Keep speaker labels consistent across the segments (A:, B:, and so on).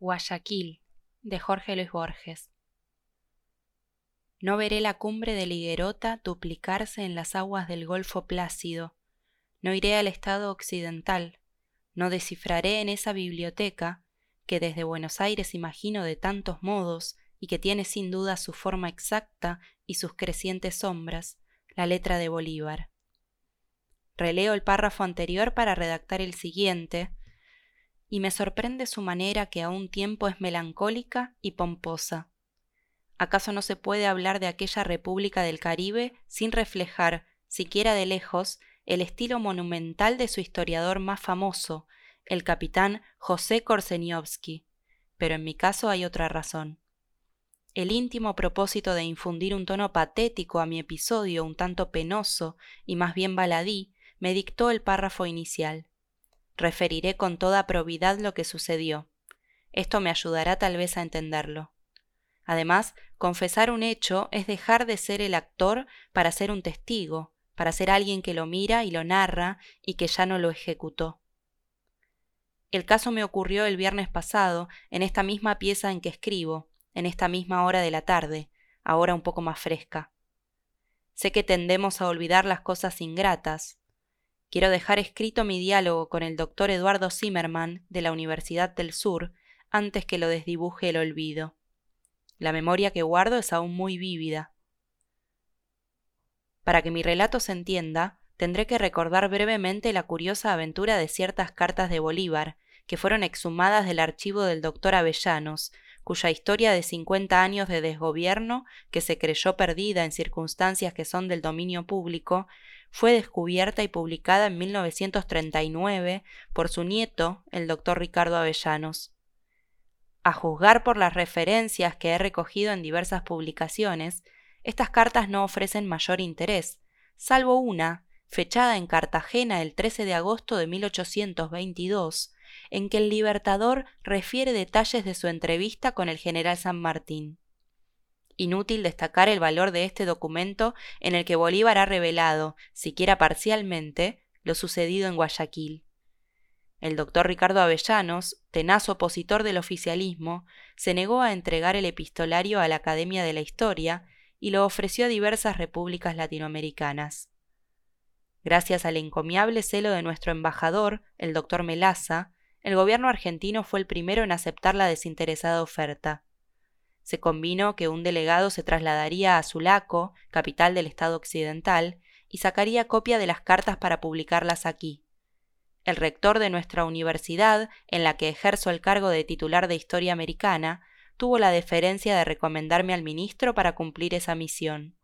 A: Guayaquil, de Jorge Luis Borges. No veré la cumbre de Liguerota duplicarse en las aguas del Golfo Plácido, no iré al estado occidental, no descifraré en esa biblioteca, que desde Buenos Aires imagino de tantos modos y que tiene sin duda su forma exacta y sus crecientes sombras, la letra de Bolívar. Releo el párrafo anterior para redactar el siguiente, y me sorprende su manera que a un tiempo es melancólica y pomposa. ¿Acaso no se puede hablar de aquella República del Caribe sin reflejar, siquiera de lejos, el estilo monumental de su historiador más famoso, el capitán José Korseniowski? Pero en mi caso hay otra razón. El íntimo propósito de infundir un tono patético a mi episodio un tanto penoso y más bien baladí me dictó el párrafo inicial. Referiré con toda probidad lo que sucedió. Esto me ayudará tal vez a entenderlo. Además, confesar un hecho es dejar de ser el actor para ser un testigo, para ser alguien que lo mira y lo narra y que ya no lo ejecutó. El caso me ocurrió el viernes pasado, en esta misma pieza en que escribo, en esta misma hora de la tarde, ahora un poco más fresca. Sé que tendemos a olvidar las cosas ingratas, Quiero dejar escrito mi diálogo con el doctor Eduardo Zimmerman de la Universidad del Sur antes que lo desdibuje el olvido. La memoria que guardo es aún muy vívida. Para que mi relato se entienda, tendré que recordar brevemente la curiosa aventura de ciertas cartas de Bolívar, que fueron exhumadas del archivo del doctor Avellanos, cuya historia de cincuenta años de desgobierno, que se creyó perdida en circunstancias que son del dominio público, fue descubierta y publicada en 1939 por su nieto, el doctor Ricardo Avellanos. A juzgar por las referencias que he recogido en diversas publicaciones, estas cartas no ofrecen mayor interés, salvo una, fechada en Cartagena el 13 de agosto de 1822, en que el Libertador refiere detalles de su entrevista con el general San Martín. Inútil destacar el valor de este documento en el que Bolívar ha revelado, siquiera parcialmente, lo sucedido en Guayaquil. El doctor Ricardo Avellanos, tenaz opositor del oficialismo, se negó a entregar el epistolario a la Academia de la Historia y lo ofreció a diversas repúblicas latinoamericanas. Gracias al encomiable celo de nuestro embajador, el doctor Melaza, el gobierno argentino fue el primero en aceptar la desinteresada oferta se convino que un delegado se trasladaría a Sulaco, capital del estado occidental, y sacaría copia de las cartas para publicarlas aquí. El rector de nuestra universidad, en la que ejerzo el cargo de titular de Historia Americana, tuvo la deferencia de recomendarme al ministro para cumplir esa misión.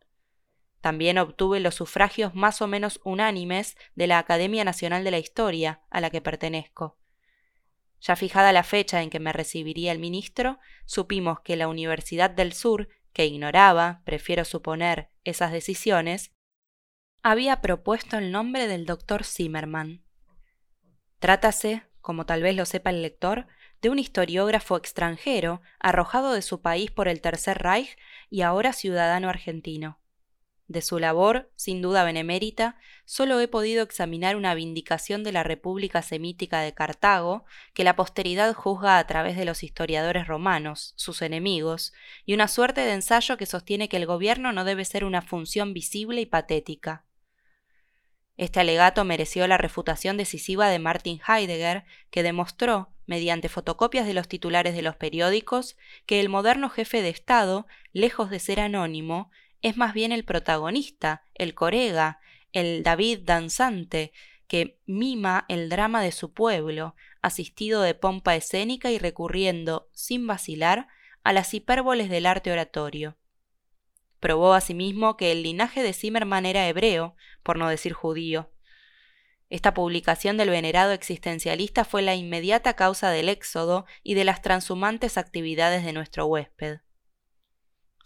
A: También obtuve los sufragios más o menos unánimes de la Academia Nacional de la Historia, a la que pertenezco. Ya fijada la fecha en que me recibiría el ministro, supimos que la Universidad del Sur, que ignoraba, prefiero suponer, esas decisiones, había propuesto el nombre del doctor Zimmerman. Trátase, como tal vez lo sepa el lector, de un historiógrafo extranjero arrojado de su país por el Tercer Reich y ahora ciudadano argentino. De su labor, sin duda benemérita, solo he podido examinar una vindicación de la República Semítica de Cartago, que la posteridad juzga a través de los historiadores romanos, sus enemigos, y una suerte de ensayo que sostiene que el gobierno no debe ser una función visible y patética. Este alegato mereció la refutación decisiva de Martin Heidegger, que demostró, mediante fotocopias de los titulares de los periódicos, que el moderno jefe de Estado, lejos de ser anónimo, es más bien el protagonista, el corega, el David danzante, que mima el drama de su pueblo, asistido de pompa escénica y recurriendo, sin vacilar, a las hipérboles del arte oratorio. Probó asimismo que el linaje de Zimmerman era hebreo, por no decir judío. Esta publicación del venerado existencialista fue la inmediata causa del éxodo y de las transhumantes actividades de nuestro huésped.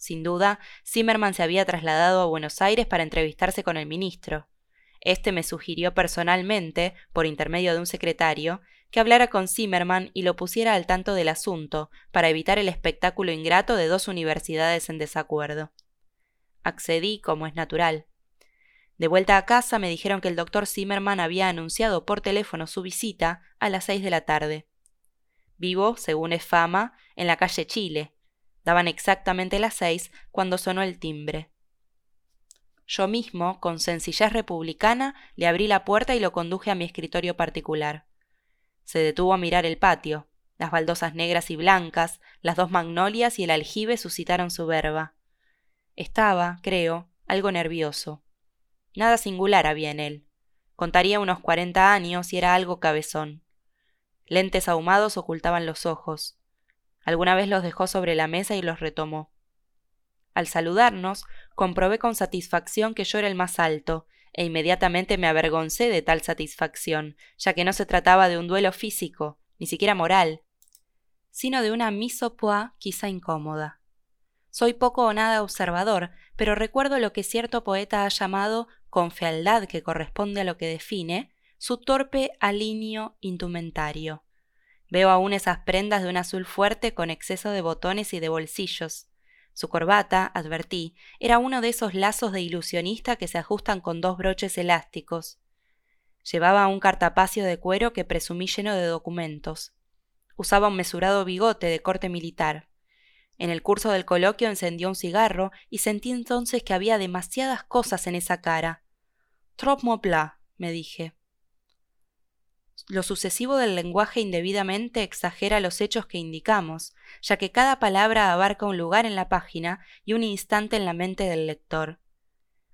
A: Sin duda, Zimmerman se había trasladado a Buenos Aires para entrevistarse con el ministro. Este me sugirió personalmente, por intermedio de un secretario, que hablara con Zimmerman y lo pusiera al tanto del asunto, para evitar el espectáculo ingrato de dos universidades en desacuerdo. Accedí, como es natural. De vuelta a casa me dijeron que el doctor Zimmerman había anunciado por teléfono su visita a las seis de la tarde. Vivo, según es fama, en la calle Chile. Daban exactamente las seis cuando sonó el timbre. Yo mismo, con sencillez republicana, le abrí la puerta y lo conduje a mi escritorio particular. Se detuvo a mirar el patio. Las baldosas negras y blancas, las dos magnolias y el aljibe suscitaron su verba. Estaba, creo, algo nervioso. Nada singular había en él. Contaría unos cuarenta años y era algo cabezón. Lentes ahumados ocultaban los ojos. Alguna vez los dejó sobre la mesa y los retomó. Al saludarnos, comprobé con satisfacción que yo era el más alto, e inmediatamente me avergoncé de tal satisfacción, ya que no se trataba de un duelo físico, ni siquiera moral, sino de una mise quizá incómoda. Soy poco o nada observador, pero recuerdo lo que cierto poeta ha llamado, con fealdad que corresponde a lo que define, su torpe alineo indumentario. Veo aún esas prendas de un azul fuerte con exceso de botones y de bolsillos. Su corbata, advertí, era uno de esos lazos de ilusionista que se ajustan con dos broches elásticos. Llevaba un cartapacio de cuero que presumí lleno de documentos. Usaba un mesurado bigote de corte militar. En el curso del coloquio encendió un cigarro y sentí entonces que había demasiadas cosas en esa cara. Trop me dije. Lo sucesivo del lenguaje indebidamente exagera los hechos que indicamos, ya que cada palabra abarca un lugar en la página y un instante en la mente del lector.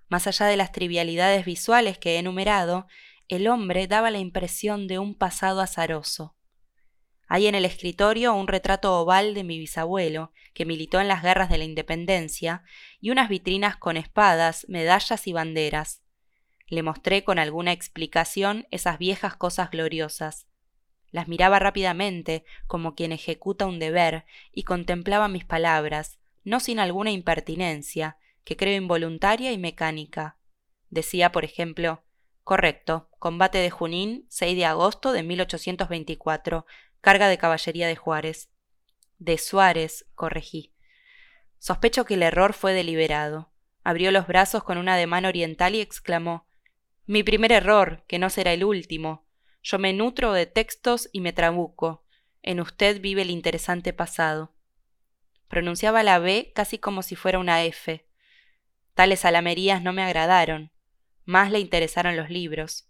A: Más allá de las trivialidades visuales que he enumerado, el hombre daba la impresión de un pasado azaroso. Hay en el escritorio un retrato oval de mi bisabuelo, que militó en las guerras de la independencia, y unas vitrinas con espadas, medallas y banderas. Le mostré con alguna explicación esas viejas cosas gloriosas. Las miraba rápidamente, como quien ejecuta un deber, y contemplaba mis palabras, no sin alguna impertinencia, que creo involuntaria y mecánica. Decía, por ejemplo, Correcto, combate de Junín, 6 de agosto de 1824, carga de caballería de Juárez. De Suárez, corregí. Sospecho que el error fue deliberado. Abrió los brazos con un ademán oriental y exclamó mi primer error, que no será el último. Yo me nutro de textos y me trabuco. En usted vive el interesante pasado. Pronunciaba la B casi como si fuera una F. Tales alamerías no me agradaron. Más le interesaron los libros.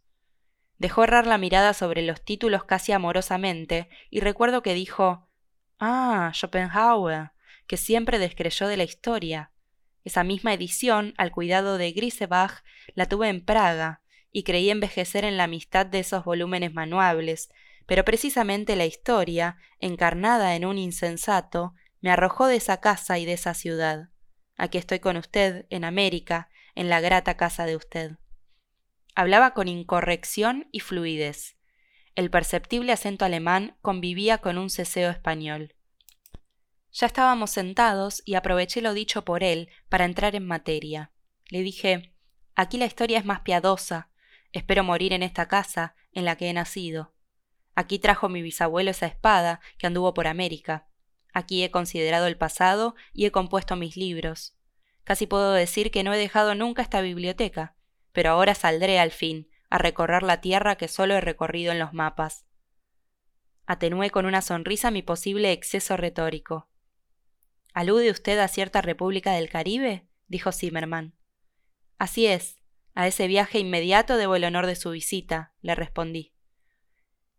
A: Dejó errar la mirada sobre los títulos casi amorosamente, y recuerdo que dijo Ah, Schopenhauer, que siempre descreyó de la historia. Esa misma edición, al cuidado de Grisebach, la tuve en Praga, y creí envejecer en la amistad de esos volúmenes manuables, pero precisamente la historia, encarnada en un insensato, me arrojó de esa casa y de esa ciudad. Aquí estoy con usted, en América, en la grata casa de usted. Hablaba con incorrección y fluidez. El perceptible acento alemán convivía con un ceseo español. Ya estábamos sentados y aproveché lo dicho por él para entrar en materia. Le dije Aquí la historia es más piadosa, Espero morir en esta casa en la que he nacido. Aquí trajo mi bisabuelo esa espada que anduvo por América. Aquí he considerado el pasado y he compuesto mis libros. Casi puedo decir que no he dejado nunca esta biblioteca, pero ahora saldré al fin a recorrer la tierra que solo he recorrido en los mapas. Atenué con una sonrisa mi posible exceso retórico. ¿Alude usted a cierta república del Caribe? dijo Zimmerman. Así es, a ese viaje inmediato debo el honor de su visita, le respondí.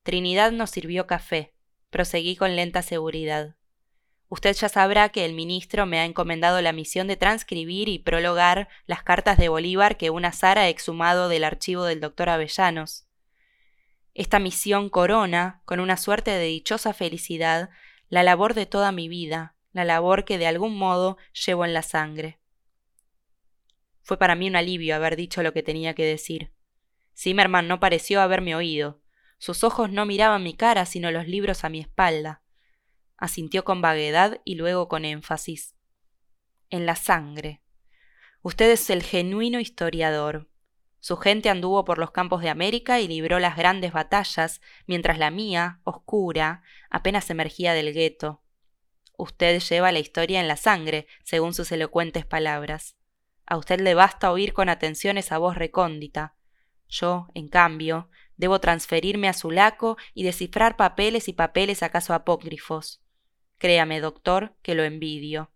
A: Trinidad nos sirvió café. Proseguí con lenta seguridad. Usted ya sabrá que el ministro me ha encomendado la misión de transcribir y prologar las cartas de Bolívar que un azar ha exhumado del archivo del doctor Avellanos. Esta misión corona, con una suerte de dichosa felicidad, la labor de toda mi vida, la labor que de algún modo llevo en la sangre. Fue para mí un alivio haber dicho lo que tenía que decir. Zimmerman no pareció haberme oído. Sus ojos no miraban mi cara, sino los libros a mi espalda. Asintió con vaguedad y luego con énfasis. En la sangre. Usted es el genuino historiador. Su gente anduvo por los campos de América y libró las grandes batallas, mientras la mía, oscura, apenas emergía del gueto. Usted lleva la historia en la sangre, según sus elocuentes palabras. A usted le basta oír con atención esa voz recóndita. Yo, en cambio, Debo transferirme a Sulaco y descifrar papeles y papeles acaso apócrifos. Créame, doctor, que lo envidio.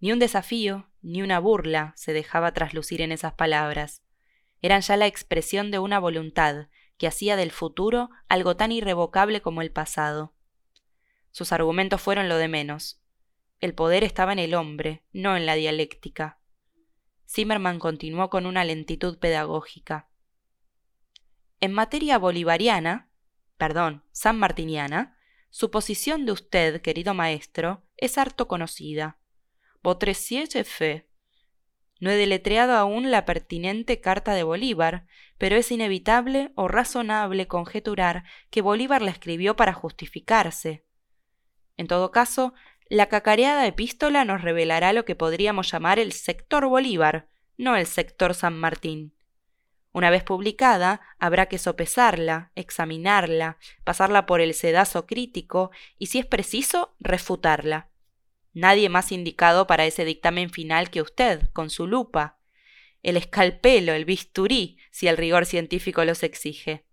A: Ni un desafío, ni una burla se dejaba traslucir en esas palabras. Eran ya la expresión de una voluntad que hacía del futuro algo tan irrevocable como el pasado. Sus argumentos fueron lo de menos. El poder estaba en el hombre, no en la dialéctica. Zimmerman continuó con una lentitud pedagógica. En materia bolivariana, perdón, sanmartiniana, su posición de usted, querido maestro, es harto conocida. Votre siège fait. No he deletreado aún la pertinente carta de Bolívar, pero es inevitable o razonable conjeturar que Bolívar la escribió para justificarse. En todo caso, la cacareada epístola nos revelará lo que podríamos llamar el sector Bolívar, no el sector San Martín. Una vez publicada, habrá que sopesarla, examinarla, pasarla por el sedazo crítico y, si es preciso, refutarla. Nadie más indicado para ese dictamen final que usted, con su lupa. El escalpelo, el bisturí, si el rigor científico los exige.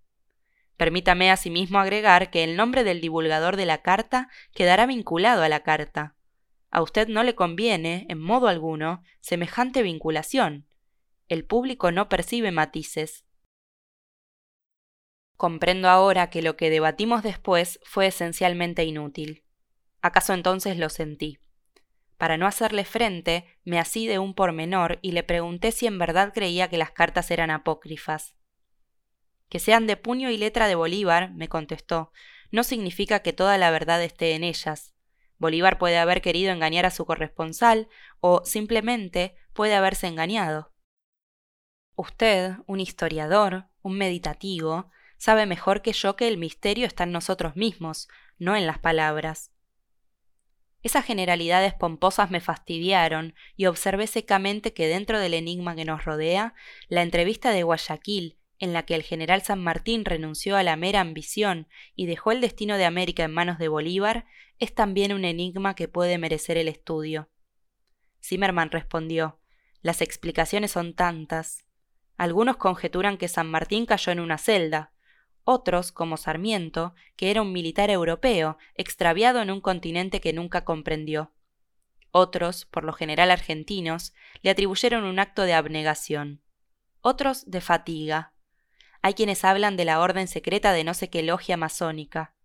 A: Permítame asimismo agregar que el nombre del divulgador de la carta quedará vinculado a la carta. A usted no le conviene, en modo alguno, semejante vinculación. El público no percibe matices. Comprendo ahora que lo que debatimos después fue esencialmente inútil. ¿Acaso entonces lo sentí? Para no hacerle frente, me así de un pormenor y le pregunté si en verdad creía que las cartas eran apócrifas. Que sean de puño y letra de Bolívar, me contestó, no significa que toda la verdad esté en ellas. Bolívar puede haber querido engañar a su corresponsal o simplemente puede haberse engañado. Usted, un historiador, un meditativo, sabe mejor que yo que el misterio está en nosotros mismos, no en las palabras. Esas generalidades pomposas me fastidiaron y observé secamente que dentro del enigma que nos rodea, la entrevista de Guayaquil, en la que el general San Martín renunció a la mera ambición y dejó el destino de América en manos de Bolívar, es también un enigma que puede merecer el estudio. Zimmerman respondió Las explicaciones son tantas. Algunos conjeturan que San Martín cayó en una celda, otros, como Sarmiento, que era un militar europeo, extraviado en un continente que nunca comprendió. Otros, por lo general argentinos, le atribuyeron un acto de abnegación. Otros de fatiga. Hay quienes hablan de la orden secreta de no sé qué logia masónica.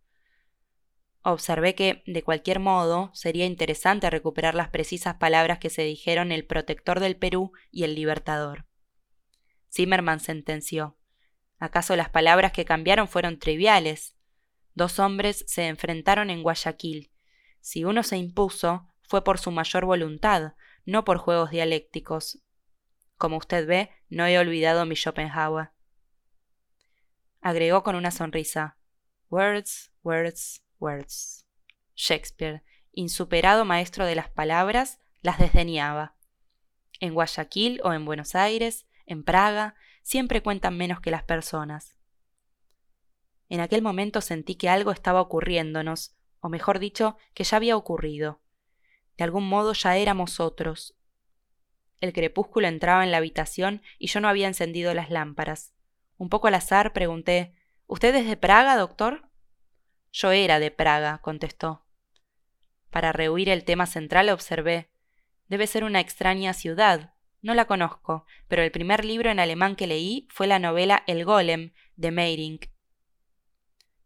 A: Observé que, de cualquier modo, sería interesante recuperar las precisas palabras que se dijeron el protector del Perú y el libertador. Zimmerman sentenció. ¿Acaso las palabras que cambiaron fueron triviales? Dos hombres se enfrentaron en Guayaquil. Si uno se impuso, fue por su mayor voluntad, no por juegos dialécticos. Como usted ve, no he olvidado mi Schopenhauer. Agregó con una sonrisa. Words, words, words. Shakespeare, insuperado maestro de las palabras, las desdeñaba. En Guayaquil o en Buenos Aires, en Praga, siempre cuentan menos que las personas. En aquel momento sentí que algo estaba ocurriéndonos, o mejor dicho, que ya había ocurrido. De algún modo ya éramos otros. El crepúsculo entraba en la habitación y yo no había encendido las lámparas. Un poco al azar pregunté ¿Usted es de Praga, doctor? Yo era de Praga, contestó. Para rehuir el tema central observé Debe ser una extraña ciudad, no la conozco, pero el primer libro en alemán que leí fue la novela El Golem de Meyrink.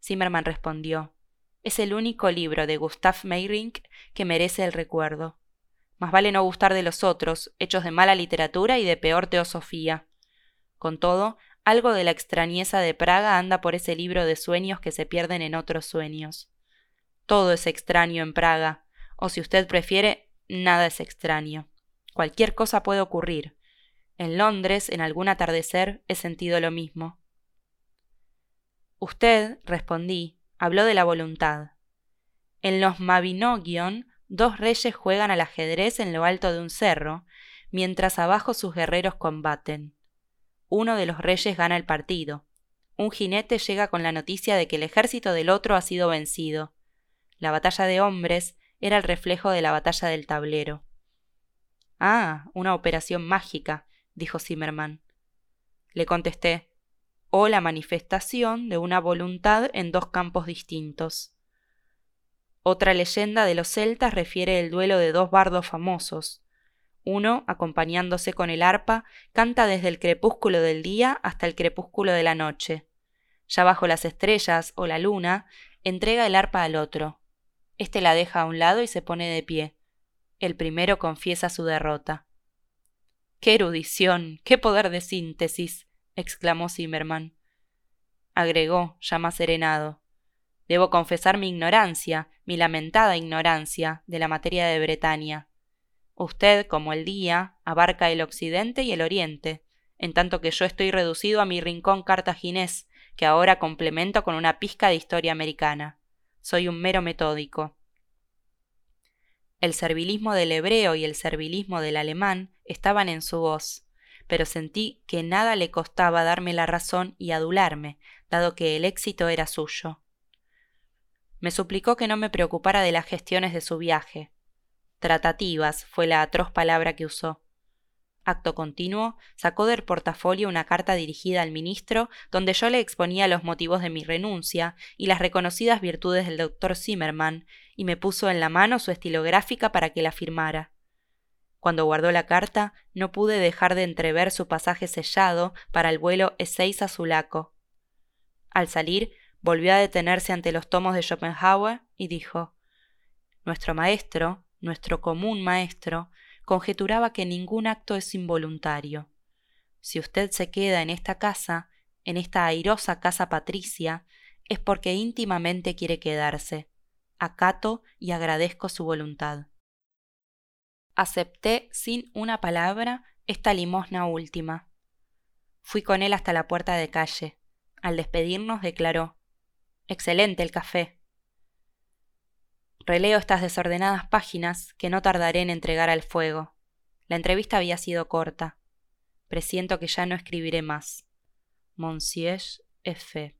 A: Zimmerman respondió: Es el único libro de Gustav Meyrink que merece el recuerdo. Más vale no gustar de los otros, hechos de mala literatura y de peor teosofía. Con todo, algo de la extrañeza de Praga anda por ese libro de sueños que se pierden en otros sueños. Todo es extraño en Praga, o si usted prefiere, nada es extraño. Cualquier cosa puede ocurrir. En Londres, en algún atardecer, he sentido lo mismo. Usted, respondí, habló de la voluntad. En los Mabinogion, dos reyes juegan al ajedrez en lo alto de un cerro, mientras abajo sus guerreros combaten. Uno de los reyes gana el partido. Un jinete llega con la noticia de que el ejército del otro ha sido vencido. La batalla de hombres era el reflejo de la batalla del tablero. Ah, una operación mágica, dijo Zimmerman. Le contesté o la manifestación de una voluntad en dos campos distintos. Otra leyenda de los celtas refiere el duelo de dos bardos famosos. Uno, acompañándose con el arpa, canta desde el crepúsculo del día hasta el crepúsculo de la noche. Ya bajo las estrellas o la luna, entrega el arpa al otro. Este la deja a un lado y se pone de pie. El primero confiesa su derrota. ¡Qué erudición! ¡Qué poder de síntesis! exclamó Zimmerman. Agregó, ya más serenado. Debo confesar mi ignorancia, mi lamentada ignorancia, de la materia de Bretaña. Usted, como el día, abarca el occidente y el oriente, en tanto que yo estoy reducido a mi rincón cartaginés, que ahora complemento con una pizca de historia americana. Soy un mero metódico. El servilismo del hebreo y el servilismo del alemán estaban en su voz, pero sentí que nada le costaba darme la razón y adularme, dado que el éxito era suyo. Me suplicó que no me preocupara de las gestiones de su viaje. Tratativas fue la atroz palabra que usó. Acto continuo, sacó del portafolio una carta dirigida al ministro donde yo le exponía los motivos de mi renuncia y las reconocidas virtudes del doctor Zimmerman, y me puso en la mano su estilográfica para que la firmara. Cuando guardó la carta, no pude dejar de entrever su pasaje sellado para el vuelo E6 a Sulaco. Al salir, volvió a detenerse ante los tomos de Schopenhauer y dijo Nuestro maestro, nuestro común maestro, conjeturaba que ningún acto es involuntario. Si usted se queda en esta casa, en esta airosa casa patricia, es porque íntimamente quiere quedarse. Acato y agradezco su voluntad. Acepté sin una palabra esta limosna última. Fui con él hasta la puerta de calle. Al despedirnos declaró Excelente el café. Releo estas desordenadas páginas que no tardaré en entregar al fuego. La entrevista había sido corta. Presiento que ya no escribiré más. Monsieur F.